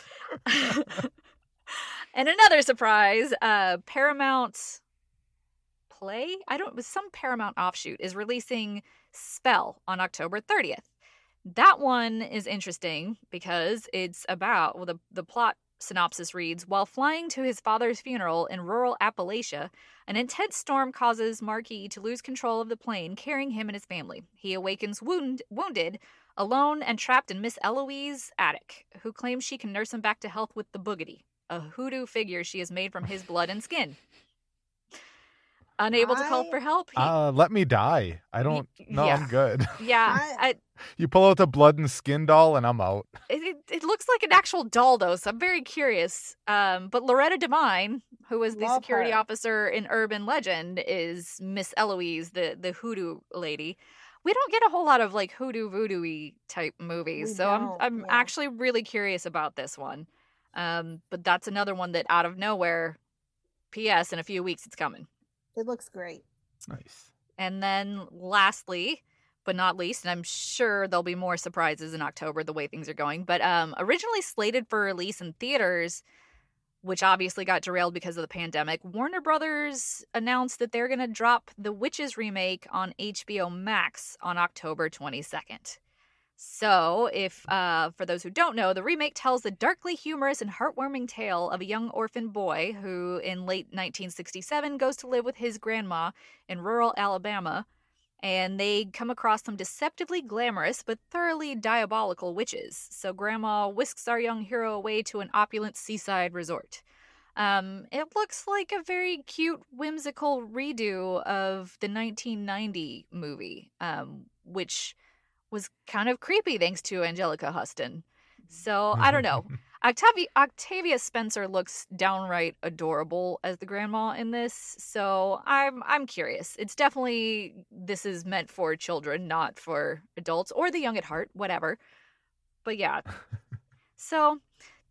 (laughs) and another surprise, uh, Paramount Play, I don't, some Paramount offshoot, is releasing Spell on October 30th. That one is interesting because it's about, well, the, the plot synopsis reads While flying to his father's funeral in rural Appalachia, an intense storm causes Marquis to lose control of the plane carrying him and his family. He awakens wound, wounded, alone, and trapped in Miss Eloise's attic, who claims she can nurse him back to health with the boogity, a hoodoo figure she has made from his blood and skin. Unable to call for help, he, Uh, let me die. I don't. No, yeah. I'm good. yeah, (laughs) I- I, You pull out the blood and skin doll, and I'm out. (laughs) it, it, it looks like an actual doll though so i'm very curious um, but loretta devine who was the Love security her. officer in urban legend is miss eloise the, the hoodoo lady we don't get a whole lot of like hoodoo voodoo type movies We so i'm, I'm yeah. actually really curious about this one um, but that's another one that out of nowhere ps in a few weeks it's coming It looks great. Nice. and then lastly, but not least, and I'm sure there'll be more surprises in October the way things are going, but um originally slated for release in theaters, which obviously got derailed because of the pandemic, Warner Brothers announced that they're going to drop the Witches remake on HBO Max on October 22nd. So, if uh, for those who don't know, the remake tells the darkly humorous and heartwarming tale of a young orphan boy who, in late 1967, goes to live with his grandma in rural Alabama, and they come across some deceptively glamorous but thoroughly diabolical witches. So, Grandma whisks our young hero away to an opulent seaside resort. Um, it looks like a very cute, whimsical redo of the 1990 movie, um, which was kind of creepy thanks to Anjelica Huston. So I don't know. (laughs) (laughs) Octavia, Octavia Spencer looks downright adorable as the grandma in this, so I'm I'm curious. It's definitely this is meant for children, not for adults or the young at heart, whatever. But yeah, so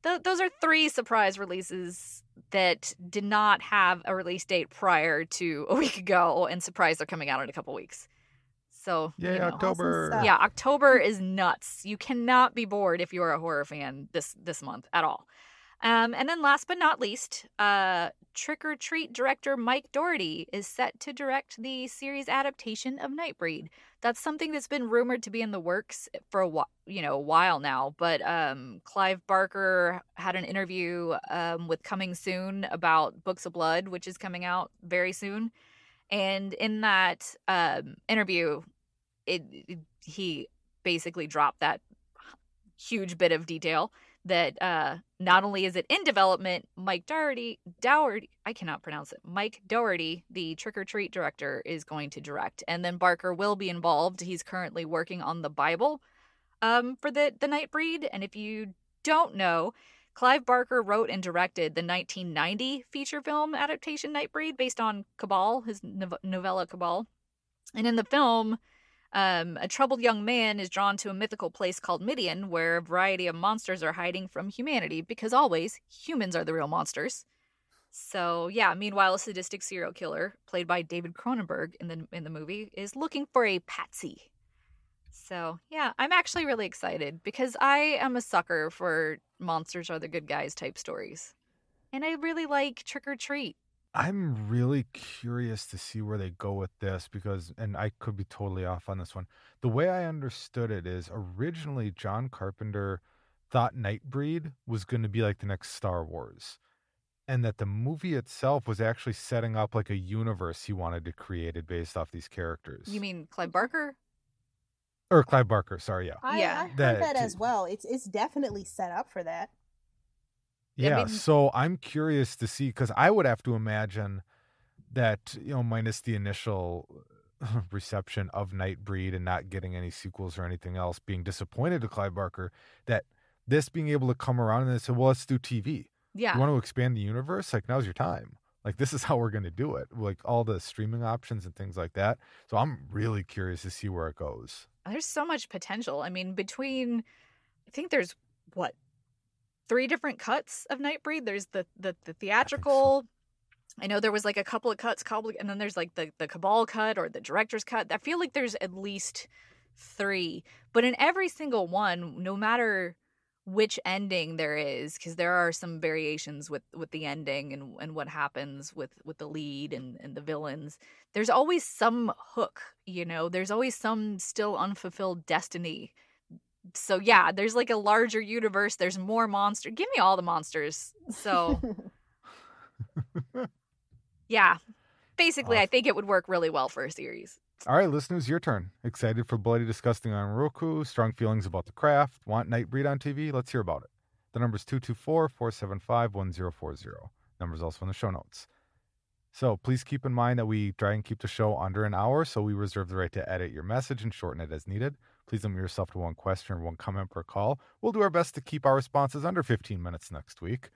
th- those are three surprise releases that did not have a release date prior to a week ago, and surprise they're coming out in a couple weeks. So Yay, you know. October. stuff. Yeah, October is nuts. You cannot be bored if you're a horror fan this this month at all. Um, and then last but not least, uh, Trick or Treat director Mike Dougherty is set to direct the series adaptation of Nightbreed. That's something that's been rumored to be in the works for a while, you know, a while now. But um, Clive Barker had an interview um, with Coming Soon about Books of Blood, which is coming out very soon. And in that um, interview, it, it he basically dropped that huge bit of detail that uh, not only is it in development, Mike Dougherty, Dougherty, I cannot pronounce it. Mike Dougherty, the Trick or Treat director, is going to direct, and then Barker will be involved. He's currently working on the Bible um, for the the Nightbreed, and if you don't know, Clive Barker wrote and directed the 1990 feature film adaptation Nightbreed based on Cabal, his novella Cabal. And in the film, um, a troubled young man is drawn to a mythical place called Midian, where a variety of monsters are hiding from humanity, because always humans are the real monsters. So yeah, meanwhile, a sadistic serial killer, played by David Cronenberg in the in the movie, is looking for a patsy. So yeah, I'm actually really excited because I am a sucker for monsters are the good guys type stories. And I really like Trick or Treat. I'm really curious to see where they go with this because, and I could be totally off on this one. The way I understood it is originally John Carpenter thought Nightbreed was going to be like the next Star Wars, and that the movie itself was actually setting up like a universe he wanted to create it based off these characters. You mean Clive Barker? or Clive Barker? Sorry, yeah, I, Yeah. I heard That that, as well. It's it's definitely set up for that. Yeah, I mean- so I'm curious to see because I would have to imagine that you know, minus the initial uh, (laughs) reception of Nightbreed and not getting any sequels or anything else, being disappointed to Clive Barker, that this being able to come around and they said, well, let's do TV. Yeah. You want to expand the universe? Like now's your time. Like this is (laughs) how we're going to do it. Like all the streaming options and things like that. So I'm really curious to see where it goes. there's so much potential. I mean, between I think there's what three different cuts of Nightbreed. There's the the, the theatrical. I, know there was like a couple of cuts, and then there's like the the Cabal cut or the director's cut. I feel like there's at least three, but in every single one, no matter which ending there is because there are some variations with with the ending and and what happens with with the lead and and the villains there's always some hook you know there's always some still unfulfilled destiny so yeah there's like a larger universe there's more monster give me all the monsters so (laughs) yeah basically i think it would work really well for a series All right, listeners, your turn. Excited for Bloody Disgusting on Roku? Strong feelings about the craft? Want Nightbreed on TV? Let's hear about it. The number is 224 475 1040. Number's also in the show notes. So please keep in mind that we try and keep the show under an hour, so we reserve the right to edit your message and shorten it as needed. Please limit yourself to one question or one comment per call. We'll do our best to keep our responses under 15 minutes next week.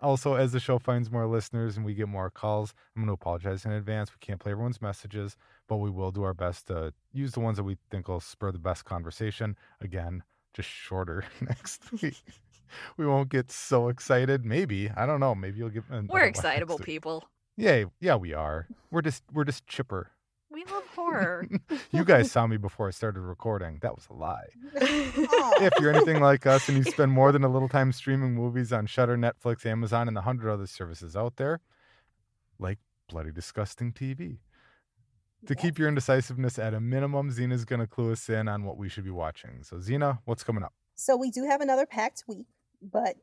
Also, as the show finds more listeners and we get more calls, I'm going to apologize in advance. We can't play everyone's messages but we will do our best to use the ones that we think will spur the best conversation. Again, just shorter (laughs) next week. we won't get so excited. Maybe I don't know. Maybe you'll get. we're (laughs) excitable people Yay! Yeah, we are. We're just we're just chipper. We love horror (laughs) you guys saw me before I started recording. That was a lie. (laughs) If you're anything like us and you (laughs) spend more than a little time streaming movies on Shudder, Netflix, Amazon, and the hundred other services out there, like Bloody Disgusting TV. To keep your indecisiveness at a minimum, Zena's going to clue us in on what we should be watching. So, Zena, what's coming up? So we do have another packed week, but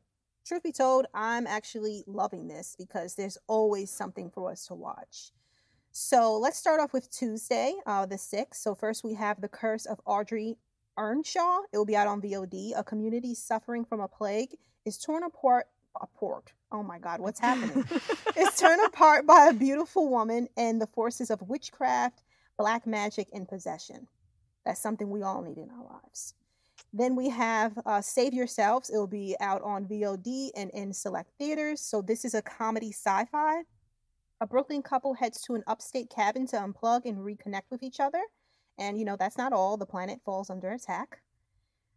truth be told, I'm actually loving this because there's always something for us to watch. So let's start off with Tuesday, uh, the 6th. So first we have The Curse of Audrey Earnshaw. It will be out on VOD. A community suffering from a plague is torn apart. Apart. Oh my God, what's happening? is torn (laughs) apart by a beautiful woman and the forces of witchcraft, black magic, and possession. That's something we all need in our lives. Then we have uh, Save Yourselves. It will be out on VOD and in select theaters. So this is a comedy sci-fi. A Brooklyn couple heads to an upstate cabin to unplug and reconnect with each other. And you know that's not all. The planet falls under attack.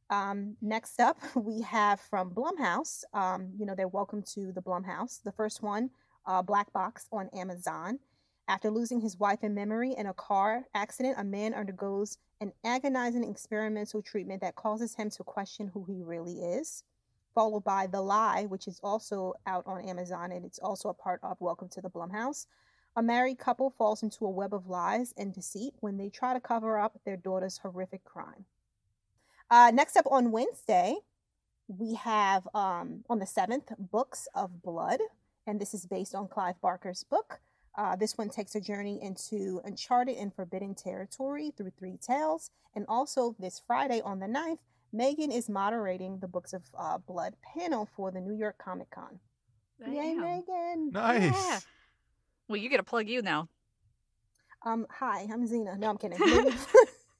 Um, next up, (laughs) we have from Blumhouse. Um, you know they're welcome to the Blumhouse. The first one, uh, Black Box on Amazon. After losing his wife in memory in a car accident, a man undergoes an agonizing experimental treatment that causes him to question who he really is. Followed by The Lie, which is also out on Amazon and it's also a part of Welcome to the Blumhouse. A married couple falls into a web of lies and deceit when they try to cover up their daughter's horrific crime. Uh, next up on Wednesday, we have um, on the 7th, Books of Blood. And this is based on Clive Barker's book. Uh, this one takes a journey into uncharted and forbidden territory through three tales. And also, this Friday on the 9th, Meagan is moderating the Books of uh, Blood panel for the New York Comic Con. Yay, Damn. Meagan! Nice. Yeah. well you get to plug you now Um, hi, I'm Zena. No, I'm kidding. (laughs)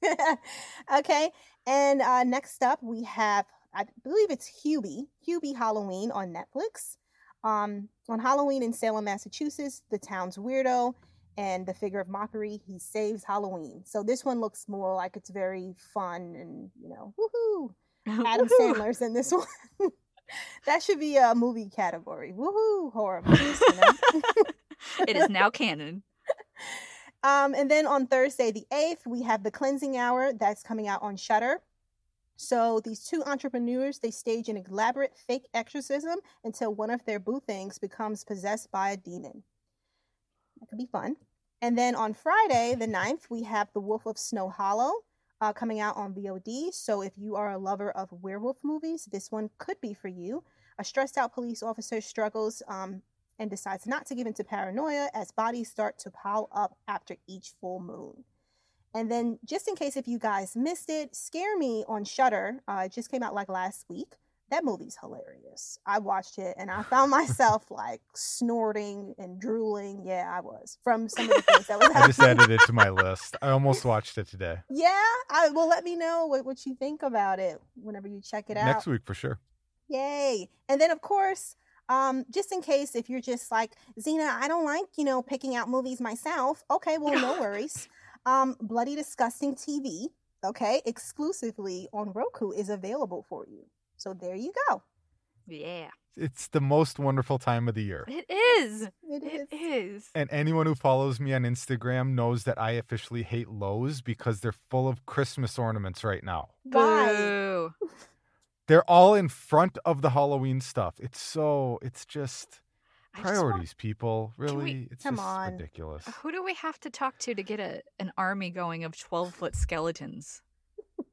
(laughs) okay, and uh, next up we have, I believe it's Hubie, Hubie Halloween on Netflix. Um, on Halloween in Salem, Massachusetts, the town's weirdo and the figure of mockery, he saves Halloween. So this one looks more like it's very fun and you know, woohoo! (laughs) Adam Woohoo. Sandler's in this (laughs) one. that should be a movie category. Woohoo! Horror movies. You know? (laughs) it is now canon Um, and then on Thursday, the 8th, we have the cleansing hour that's coming out on Shudder. So these two entrepreneurs, they stage an elaborate fake exorcism until one of their boo things becomes possessed by a demon. That could be fun. And then on Friday, the 9th, we have The Wolf of Snow Hollow uh, coming out on VOD. So if you are a lover of werewolf movies, this one could be for you. A stressed out police officer struggles um, and decides not to give in to paranoia as bodies start to pile up after each full moon. And then, just in case if you guys missed it, Scare Me on Shudder. Uh, it just came out like last week. That movie's hilarious. I watched it and I found myself like snorting and drooling. Yeah, I was from some of the things that was I just added it to my list. I almost watched it today. (laughs) Yeah, I well let me know what, what you think about it whenever you check it out. Next week for sure. Yay. And then of course, um, just in case if you're just like, Zena, I don't like, you know, picking out movies myself. Okay, well, no (laughs) worries. Um, Bloody Disgusting TV, okay, exclusively on Roku is available for you. So there you go. yeah It's the most wonderful time of the year. it is It is. it is And anyone who follows me on Instagram knows that I officially hate Lowe's because they're full of Christmas ornaments right now. Why? (laughs) They're all in front of the Halloween stuff. It's so it's just I just want- priorities, people. we- Really, it's Come just on. ridiculous. who do we have to talk to to get a an army going of twelve foot skeletons?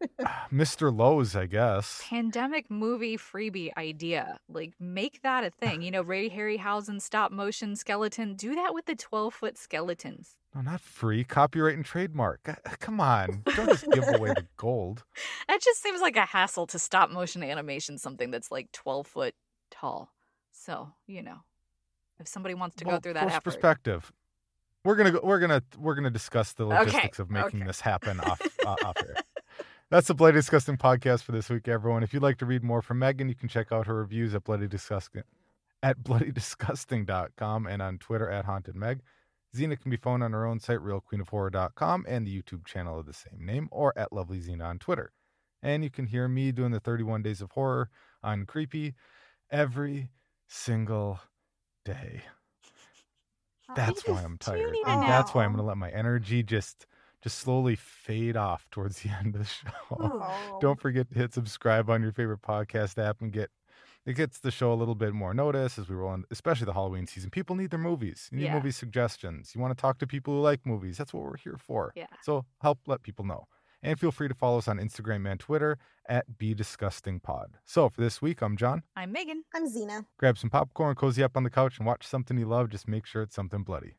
(sighs) Mr. Lowe's, I guess. Pandemic movie freebie idea. Like make that a thing. You know, (sighs) Ray Harryhausen stop motion skeleton. Do that with the twelve foot skeletons. No, not free. Copyright and trademark. Uh, (sighs) Come on. Don't just give away the (laughs) gold. That just seems like a hassle to stop motion animation something that's like 12 foot tall. So, you know, if somebody wants to Well, go through that effort. perspective. We're gonna go, we're gonna we're gonna discuss the Okay, logistics of making okay. this happen off uh, off air. (laughs) That's the Bloody Disgusting podcast for this week, everyone. If you'd like to read more from Meagan, you can check out her reviews at Bloody Disgusting at bloodydisgusting.com and on Twitter at Haunted Meg. Zena can be found on her own site, realqueenofhorror.com, and the YouTube channel of the same name, or at Lovely Zena on Twitter. And you can hear me doing the 31 Days of Horror on Creepy every single day. That's Oh, why I'm tired. And that's why I'm gonna let my energy just just slowly fade off towards (laughs) the end of the show. Oh. Don't forget to hit subscribe on your favorite podcast app and get it gets the show a little bit more notice as we roll on, especially the Halloween season. People need their movies. You need Yeah. movie suggestions. You want to talk to people who like movies. That's what we're here for. Yeah. So help let people know. And feel free to follow us on Instagram and Twitter at Be Disgusting Pod. So for this week, I'm Jon. I'm Meagan. I'm Zena. Grab some popcorn, cozy up on the couch, and watch something you love. Just make sure it's something bloody.